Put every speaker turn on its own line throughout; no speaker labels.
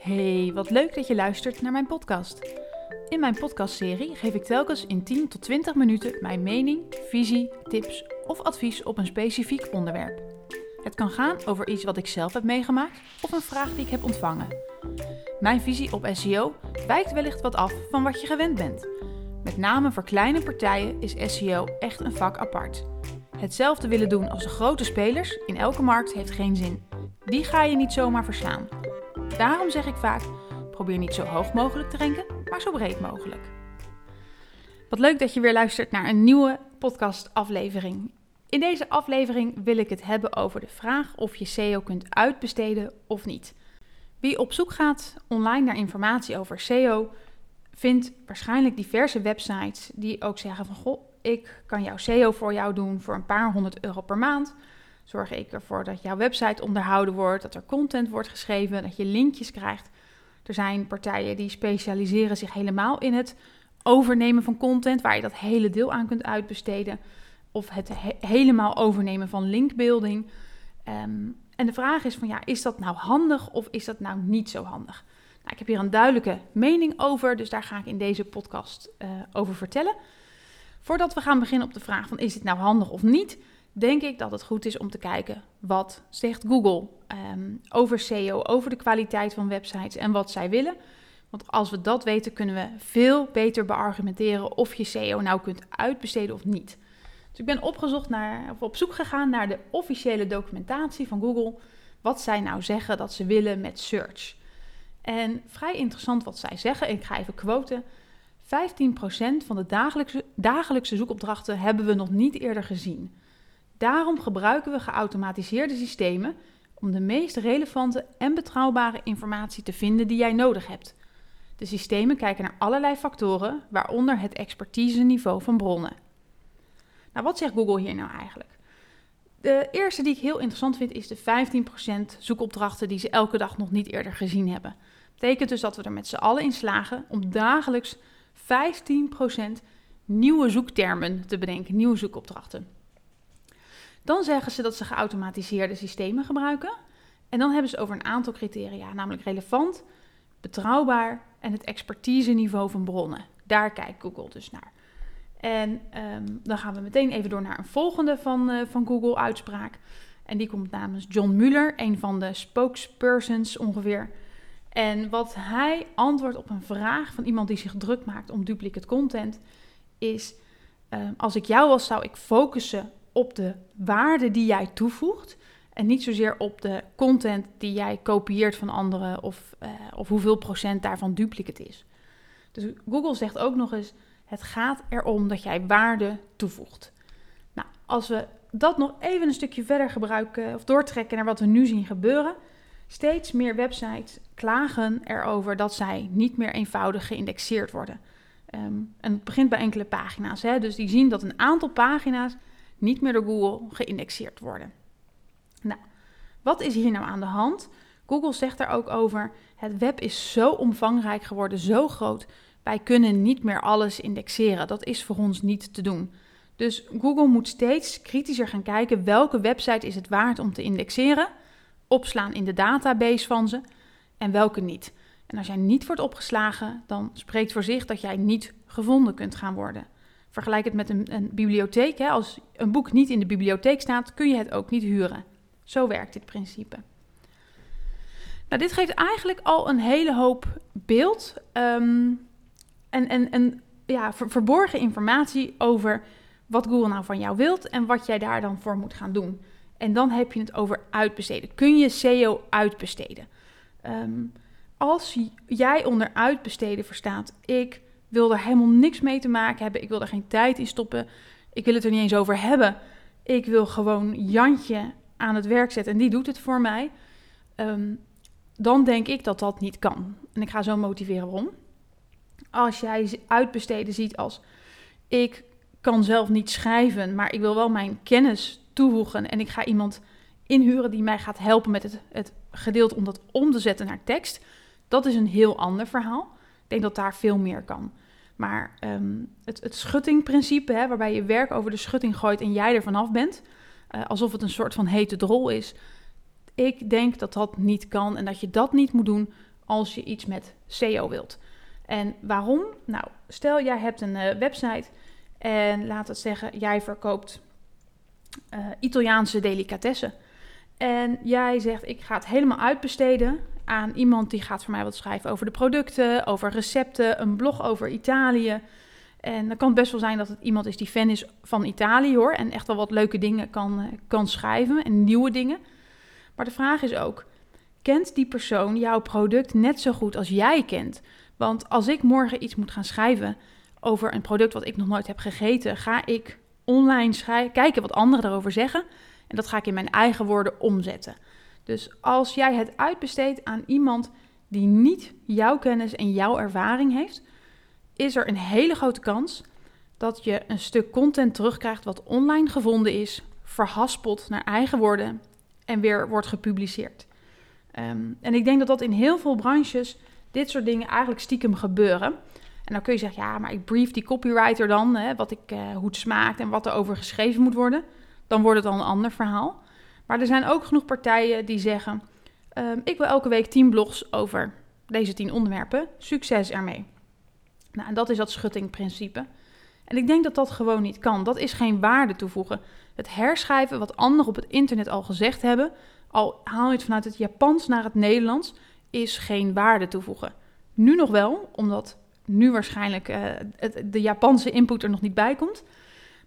Hey, wat leuk dat je luistert naar mijn podcast. In mijn podcastserie geef ik telkens in 10 tot 20 minuten mijn mening, visie, tips of advies op een specifiek onderwerp. Het kan gaan over iets wat ik zelf heb meegemaakt of een vraag die ik heb ontvangen. Mijn visie op SEO wijkt wellicht wat af van wat je gewend bent. Met name voor kleine partijen is SEO echt een vak apart. Hetzelfde willen doen als de grote spelers in elke markt heeft geen zin. Die ga je niet zomaar verslaan. Daarom zeg ik vaak: probeer niet zo hoog mogelijk te renken, maar zo breed mogelijk. Wat leuk dat je weer luistert naar een nieuwe podcast-aflevering. In deze aflevering wil ik het hebben over de vraag of je SEO kunt uitbesteden of niet. Wie op zoek gaat online naar informatie over SEO, vindt waarschijnlijk diverse websites die ook zeggen van goh, ik kan jouw SEO voor jou doen voor een paar honderd euro per maand. Zorg ik ervoor dat jouw website onderhouden wordt, dat er content wordt geschreven, dat je linkjes krijgt. Er zijn partijen die specialiseren zich helemaal in het overnemen van content, waar je dat hele deel aan kunt uitbesteden. Of het helemaal overnemen van linkbuilding. Ehm, en de vraag is van ja, is dat nou handig of is dat nou niet zo handig? Nou, ik heb hier een duidelijke mening over, dus daar ga ik in deze podcast uh, over vertellen. Voordat we gaan beginnen op de vraag van is het nou handig of niet, denk ik dat het goed is om te kijken wat zegt Google um, over SEO, over de kwaliteit van websites en wat zij willen. Want als we dat weten, kunnen we veel beter beargumenteren of je SEO nou kunt uitbesteden of niet. Dus ik ben opgezocht naar, of op zoek gegaan naar de officiële documentatie van Google. Wat zij nou zeggen dat ze willen met search. En vrij interessant wat zij zeggen. Ik ga even quoten. 15% van de dagelijkse, dagelijkse zoekopdrachten hebben we nog niet eerder gezien. Daarom gebruiken we geautomatiseerde systemen om de meest relevante en betrouwbare informatie te vinden die jij nodig hebt. De systemen kijken naar allerlei factoren, waaronder het expertiseniveau van bronnen. Nou, wat zegt Google hier nou eigenlijk? De eerste die ik heel interessant vind is de 15% zoekopdrachten die ze elke dag nog niet eerder gezien hebben. Betekent dus dat we er met z'n allen in slagen om dagelijks 15% nieuwe zoektermen te bedenken, nieuwe zoekopdrachten. Dan zeggen ze dat ze geautomatiseerde systemen gebruiken. En dan hebben ze over een aantal criteria, namelijk relevant, betrouwbaar en het expertiseniveau van bronnen. Daar kijkt Google dus naar. En ehm, dan gaan we meteen even door naar een volgende van, uh, van Google-uitspraak. En die komt namens John Mueller, een van de spokespersons ongeveer. En wat hij antwoordt op een vraag van iemand die zich druk maakt om duplicate content, is: ehm, Als ik jou was, zou ik focussen op de waarde die jij toevoegt. En niet zozeer op de content die jij kopieert van anderen of, uh, of hoeveel procent daarvan duplicate is. Dus Google zegt ook nog eens: het gaat erom dat jij waarde toevoegt. Nou, als we dat nog even een stukje verder gebruiken of doortrekken naar wat we nu zien gebeuren. Steeds meer websites klagen erover dat zij niet meer eenvoudig geïndexeerd worden. Um, en het begint bij enkele pagina's. Hè? Dus die zien dat een aantal pagina's niet meer door Google geïndexeerd worden. Nou, wat is hier nou aan de hand? Google zegt er ook over: het web is zo omvangrijk geworden, zo groot. Wij kunnen niet meer alles indexeren. Dat is voor ons niet te doen. Dus Google moet steeds kritischer gaan kijken welke website is het waard om te indexeren, opslaan in de database van ze en welke niet. En als jij niet wordt opgeslagen, dan spreekt voor zich dat jij niet gevonden kunt gaan worden. Vergelijk het met een, een bibliotheek. Hè. Als een boek niet in de bibliotheek staat, kun je het ook niet huren. Zo werkt dit principe. Nou, dit geeft eigenlijk al een hele hoop beeld um, en, en, en ja, verborgen informatie over wat Google nou van jou wilt en wat jij daar dan voor moet gaan doen. En dan heb je het over uitbesteden. Kun je SEO uitbesteden? Um, als jij onder uitbesteden verstaat, ik wil er helemaal niks mee te maken hebben. Ik wil er geen tijd in stoppen. Ik wil het er niet eens over hebben. Ik wil gewoon Jantje aan het werk zetten en die doet het voor mij. Um, dan denk ik dat dat niet kan. En ik ga zo motiveren waarom. Als jij uitbesteden ziet als ik kan zelf niet schrijven, maar ik wil wel mijn kennis toevoegen en ik ga iemand inhuren die mij gaat helpen met het, het gedeelte om dat om te zetten naar tekst. Dat is een heel ander verhaal. Ik denk dat daar veel meer kan. Maar um, het, het schuttingprincipe, hè, waarbij je werk over de schutting gooit en jij er vanaf bent, uh, alsof het een soort van hete drol is. Ik denk dat dat niet kan en dat je dat niet moet doen als je iets met SEO wilt. En waarom? Nou, stel jij hebt een uh, website en laat het zeggen, jij verkoopt uh, Italiaanse delicatessen. En jij zegt, ik ga het helemaal uitbesteden aan iemand die gaat voor mij wat schrijven over de producten, over recepten, een blog over Italië. En dan kan het best wel zijn dat het iemand is die fan is van Italië hoor. En echt wel wat leuke dingen kan, eh, kan schrijven en nieuwe dingen. Maar de vraag is ook, kent die persoon jouw product net zo goed als jij kent? Want als ik morgen iets moet gaan schrijven over een product wat ik nog nooit heb gegeten, ga ik online kijken wat anderen daarover zeggen. En dat ga ik in mijn eigen woorden omzetten. Dus als jij het uitbesteedt aan iemand die niet jouw kennis en jouw ervaring heeft, is er een hele grote kans dat je een stuk content terugkrijgt wat online gevonden is, verhaspeld naar eigen woorden en weer wordt gepubliceerd. Um, en ik denk dat dat in heel veel branches dit soort dingen eigenlijk stiekem gebeuren. En dan kun je zeggen, ja, maar ik brief die copywriter dan, hè, wat ik, uh, hoe het smaakt en wat er over geschreven moet worden. Dan wordt het al een ander verhaal. Maar er zijn ook genoeg partijen die zeggen, um, ik wil elke week 10 blogs over deze 10 onderwerpen. Succes ermee. Nou, en dat is dat schuttingprincipe. En ik denk dat dat gewoon niet kan. Dat is geen waarde toevoegen. Het herschrijven wat anderen op het internet al gezegd hebben, al haal je het vanuit het Japans naar het Nederlands, is geen waarde toevoegen. Nu nog wel, omdat nu waarschijnlijk het, de Japanse input er nog niet bij komt.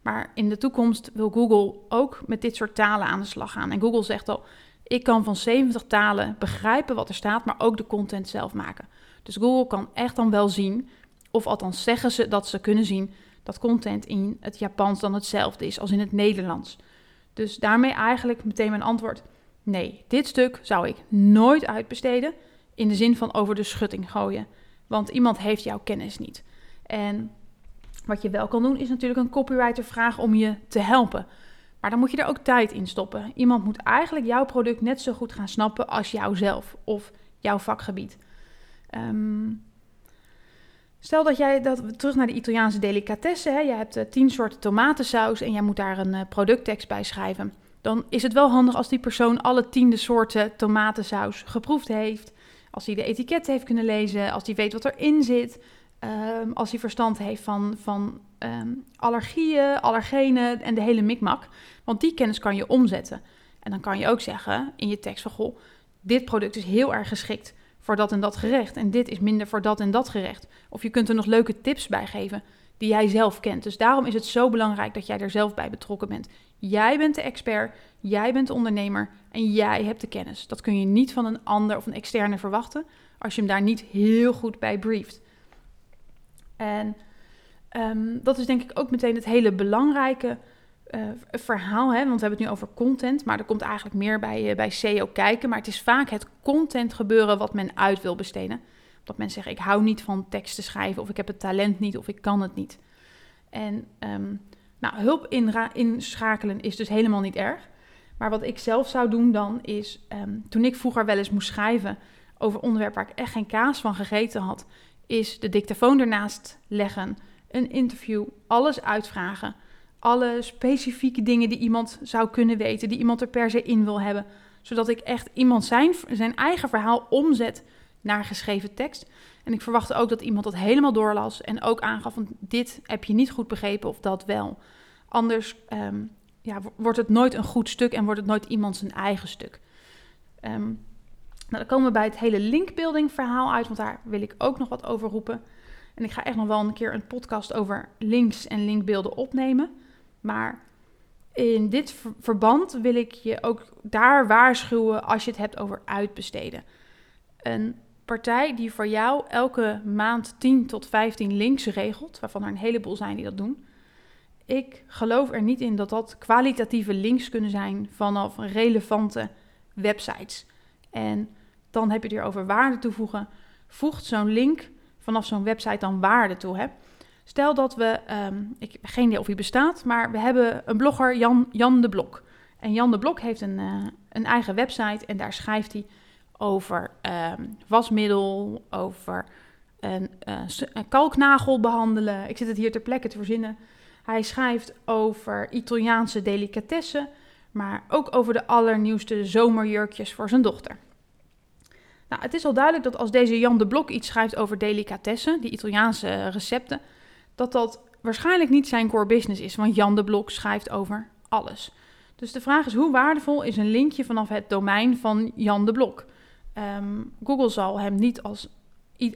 Maar in de toekomst wil Google ook met dit soort talen aan de slag gaan. En Google zegt al, ik kan van 70 talen begrijpen wat er staat, maar ook de content zelf maken. Dus Google kan echt dan wel zien, of althans zeggen ze dat ze kunnen zien, dat content in het Japans dan hetzelfde is als in het Nederlands. Dus daarmee eigenlijk meteen mijn antwoord. Nee, dit stuk zou ik nooit uitbesteden in de zin van over de schutting gooien. Want iemand heeft jouw kennis niet. En wat je wel kan doen is natuurlijk een copywriter vragen om je te helpen. Maar dan moet je er ook tijd in stoppen. Iemand moet eigenlijk jouw product net zo goed gaan snappen als jouzelf of jouw vakgebied. Um, Stel dat jij dat terug naar de Italiaanse delicatessen. Hè, je hebt uh, tien soorten tomatensaus en jij moet daar een uh, producttekst bij schrijven. Dan is het wel handig als die persoon alle tiende soorten tomatensaus geproefd heeft. Als hij de etiket heeft kunnen lezen, als hij weet wat erin zit. Um, als hij verstand heeft van, van um, allergieën, allergenen en de hele mikmak. Want die kennis kan je omzetten. En dan kan je ook zeggen in je tekst van... Goh, dit product is heel erg geschikt voor dat en dat gerecht. En dit is minder voor dat en dat gerecht. Of je kunt er nog leuke tips bij geven die jij zelf kent. Dus daarom is het zo belangrijk dat jij er zelf bij betrokken bent. Jij bent de expert, jij bent de ondernemer en jij hebt de kennis. Dat kun je niet van een ander of een externe verwachten als je hem daar niet heel goed bij brieft. En um, dat is denk ik ook meteen het hele belangrijke uh, verhaal. Hè? Want we hebben het nu over content, maar er komt eigenlijk meer bij, uh, bij SEO kijken. Maar het is vaak het content gebeuren wat men uit wil besteden. Dat mensen zeggen, ik hou niet van teksten schrijven, of ik heb het talent niet, of ik kan het niet. En um, nou, hulp inschakelen is dus helemaal niet erg. Maar wat ik zelf zou doen dan is, um, toen ik vroeger wel eens moest schrijven over onderwerpen waar ik echt geen kaas van gegeten had, is de dictafoon ernaast leggen, een interview, alles uitvragen alle specifieke dingen die iemand zou kunnen weten, die iemand er per se in wil hebben, zodat ik echt iemand zijn, eigen verhaal omzet naar geschreven tekst. En ik verwachtte ook dat iemand dat helemaal doorlas en ook aangaf van dit heb je niet goed begrepen of dat wel. Anders um, ja, wordt het nooit een goed stuk en wordt het nooit iemand zijn eigen stuk. Um, nou, dan komen we bij het hele linkbuilding verhaal uit, want daar wil ik ook nog wat over roepen. En ik ga echt nog wel een keer een podcast over links en linkbeelden opnemen. Maar in dit verband wil ik je ook daar waarschuwen als je het hebt over uitbesteden. Een partij die voor jou elke maand 10 tot 15 links regelt, waarvan er een heleboel zijn die dat doen. Ik geloof er niet in dat dat kwalitatieve links kunnen zijn vanaf relevante websites. En dan heb je het hier over waarde toevoegen. Voegt zo'n link vanaf zo'n website dan waarde toe? Hè? Stel dat we, um, ik heb geen idee of hij bestaat, maar we hebben een blogger, Jan, Jan de Blok. En Jan de Blok heeft een, uh, een eigen website en daar schrijft hij over um, wasmiddel, over een, kalknagel behandelen. Ik zit het hier ter plekke te verzinnen. Hij schrijft over Italiaanse delicatessen, maar ook over de allernieuwste zomerjurkjes voor zijn dochter. Nou, het is al duidelijk dat als deze Jan de Blok iets schrijft over delicatessen, die Italiaanse recepten, dat dat waarschijnlijk niet zijn core business is, want Jan de Blok schrijft over alles. Dus de vraag is hoe waardevol is een linkje vanaf het domein van Jan de Blok? Ehm, Google zal hem niet als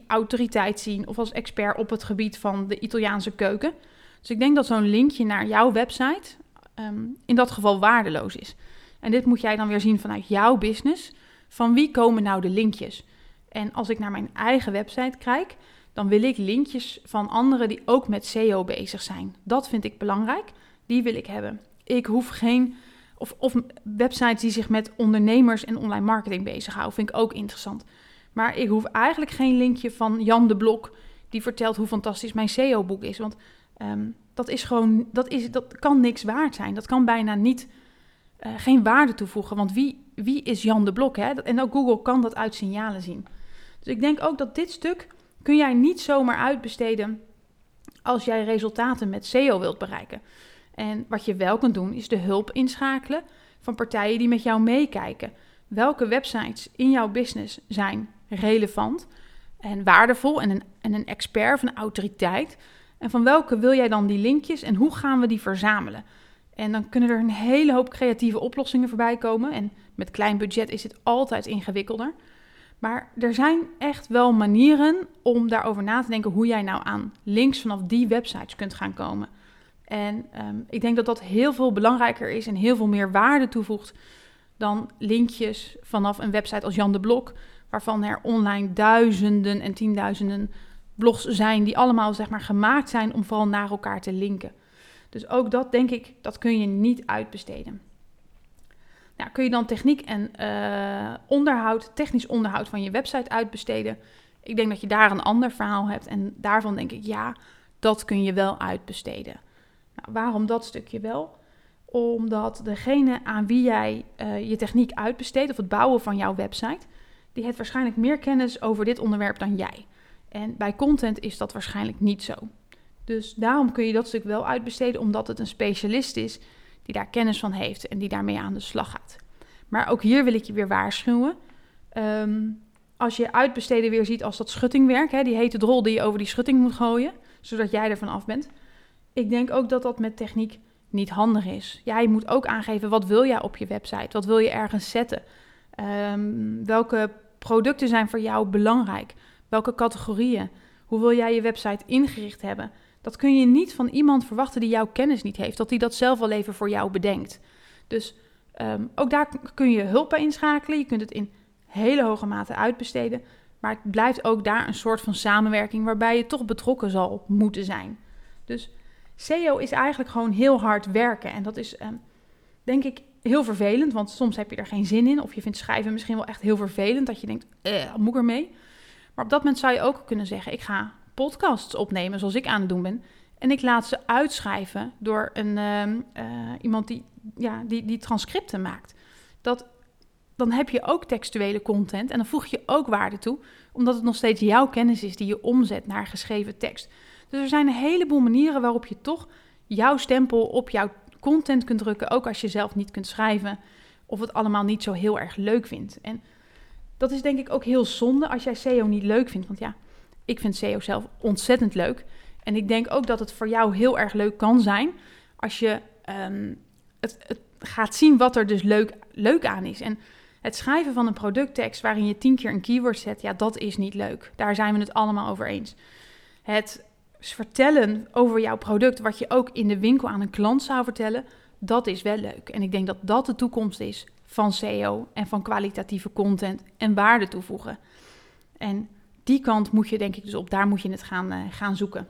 autoriteit zien of als expert op het gebied van de Italiaanse keuken. Dus ik denk dat zo'n linkje naar jouw website ehm, in dat geval waardeloos is. En dit moet jij dan weer zien vanuit jouw business. Van wie komen nou de linkjes? En als ik naar mijn eigen website kijk, dan wil ik linkjes van anderen die ook met SEO bezig zijn. Dat vind ik belangrijk. Die wil ik hebben. Ik hoef geen. Of, of websites die zich met ondernemers en online marketing bezighouden, vind ik ook interessant. Maar ik hoef eigenlijk geen linkje van Jan de Blok die vertelt hoe fantastisch mijn SEO-boek is. Want ehm, dat is gewoon, dat, is, dat kan niks waard zijn. Dat kan bijna niet, uh, geen waarde toevoegen. Want wie, wie is Jan de Blok? Hè? En ook Google kan dat uit signalen zien. Dus ik denk ook dat dit stuk kun jij niet zomaar uitbesteden als jij resultaten met SEO wilt bereiken. En wat je wel kunt doen, is de hulp inschakelen van partijen die met jou meekijken. Welke websites in jouw business zijn relevant en waardevol en een, en een expert of een autoriteit? En van welke wil jij dan die linkjes en hoe gaan we die verzamelen? En dan kunnen er een hele hoop creatieve oplossingen voorbij komen. En met klein budget is het altijd ingewikkelder. Maar er zijn echt wel manieren om daarover na te denken hoe jij nou aan links vanaf die websites kunt gaan komen. En ehm, ik denk dat dat heel veel belangrijker is en heel veel meer waarde toevoegt dan linkjes vanaf een website als Jan de Blok, waarvan er online duizenden en tienduizenden blogs zijn die allemaal zeg maar gemaakt zijn om vooral naar elkaar te linken. Dus ook dat denk ik, dat kun je niet uitbesteden. Nou, kun je dan techniek en uh, onderhoud, technisch onderhoud van je website uitbesteden? Ik denk dat je daar een ander verhaal hebt en daarvan denk ik ja, dat kun je wel uitbesteden. Nou, waarom dat stukje wel? Omdat degene aan wie jij uh, je techniek uitbesteedt of het bouwen van jouw website, die heeft waarschijnlijk meer kennis over dit onderwerp dan jij. En bij content is dat waarschijnlijk niet zo. Dus daarom kun je dat stuk wel uitbesteden, omdat het een specialist is die daar kennis van heeft en die daarmee aan de slag gaat. Maar ook hier wil ik je weer waarschuwen. Um, als je uitbesteden weer ziet als dat schuttingwerk, hè, die hete drol die je over die schutting moet gooien, zodat jij ervan af bent. Ik denk ook dat dat met techniek niet handig is. Jij moet ook aangeven wat wil jij op je website, wat wil je ergens zetten, um, welke producten zijn voor jou belangrijk, welke categorieën, hoe wil jij je website ingericht hebben. Dat kun je niet van iemand verwachten die jouw kennis niet heeft, dat hij dat zelf wel even voor jou bedenkt. Dus um, ook daar kun je hulp bij inschakelen. Je kunt het in hele hoge mate uitbesteden. Maar het blijft ook daar een soort van samenwerking waarbij je toch betrokken zal moeten zijn. Dus SEO is eigenlijk gewoon heel hard werken. En dat is um, denk ik heel vervelend, want soms heb je er geen zin in. Of je vindt schrijven misschien wel echt heel vervelend, dat je denkt, eh, moet ik ermee? Maar op dat moment zou je ook kunnen zeggen, ik ga podcasts opnemen zoals ik aan het doen ben. En ik laat ze uitschrijven door een, uh, uh, iemand die, ja, die, die transcripten maakt. Dat, dan heb je ook textuele content en dan voeg je ook waarde toe, omdat het nog steeds jouw kennis is die je omzet naar geschreven tekst. Dus er zijn een heleboel manieren waarop je toch jouw stempel op jouw content kunt drukken, ook als je zelf niet kunt schrijven of het allemaal niet zo heel erg leuk vindt. En dat is denk ik ook heel zonde als jij SEO niet leuk vindt, want ja, ik vind SEO zelf ontzettend leuk. En ik denk ook dat het voor jou heel erg leuk kan zijn als je um, het, het, gaat zien wat er dus leuk, leuk aan is. En het schrijven van een producttekst waarin je tien keer een keyword zet, ja, dat is niet leuk. Daar zijn we het allemaal over eens. Het vertellen over jouw product, wat je ook in de winkel aan een klant zou vertellen, dat is wel leuk. En ik denk dat dat de toekomst is van SEO en van kwalitatieve content en waarde toevoegen. En die kant moet je denk ik dus op, daar moet je het gaan, uh, gaan zoeken.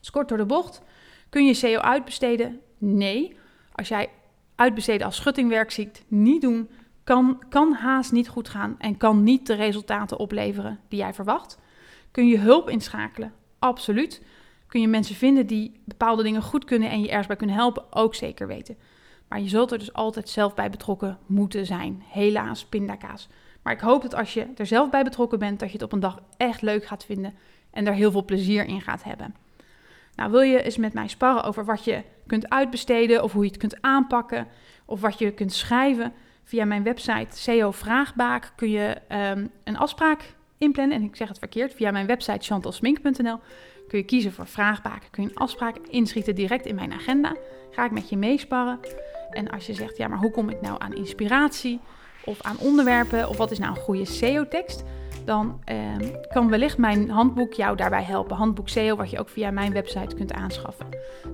Dus door de bocht, kun je SEO uitbesteden? Nee. Als jij uitbesteden als schuttingwerk ziet, niet doen, kan, kan haast niet goed gaan en kan niet de resultaten opleveren die jij verwacht. Kun je hulp inschakelen? Absoluut. Kun je mensen vinden die bepaalde dingen goed kunnen en je ergens bij kunnen helpen? Ook zeker weten. Maar je zult er dus altijd zelf bij betrokken moeten zijn. Helaas, pindakaas. Maar ik hoop dat als je er zelf bij betrokken bent, dat je het op een dag echt leuk gaat vinden en er heel veel plezier in gaat hebben. Nou, wil je eens met mij sparren over wat je kunt uitbesteden of hoe je het kunt aanpakken of wat je kunt schrijven? Via mijn website SEO Vraagbaak kun je ehm, een afspraak inplannen. En ik zeg het verkeerd. Via mijn website chantalsmink.nl kun je kiezen voor vraagbaken. Kun je een afspraak inschieten direct in mijn agenda. Ga ik met je meesparren. En als je zegt, ja, maar hoe kom ik nou aan inspiratie of aan onderwerpen of wat is nou een goede SEO-tekst? Dan eh, kan wellicht mijn handboek jou daarbij helpen. Handboek SEO, wat je ook via mijn website kunt aanschaffen.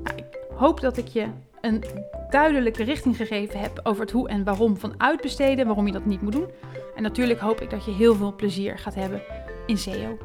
Nou, ik hoop dat ik je een duidelijke richting gegeven heb over het hoe en waarom van uitbesteden, waarom je dat niet moet doen. En natuurlijk hoop ik dat je heel veel plezier gaat hebben in SEO.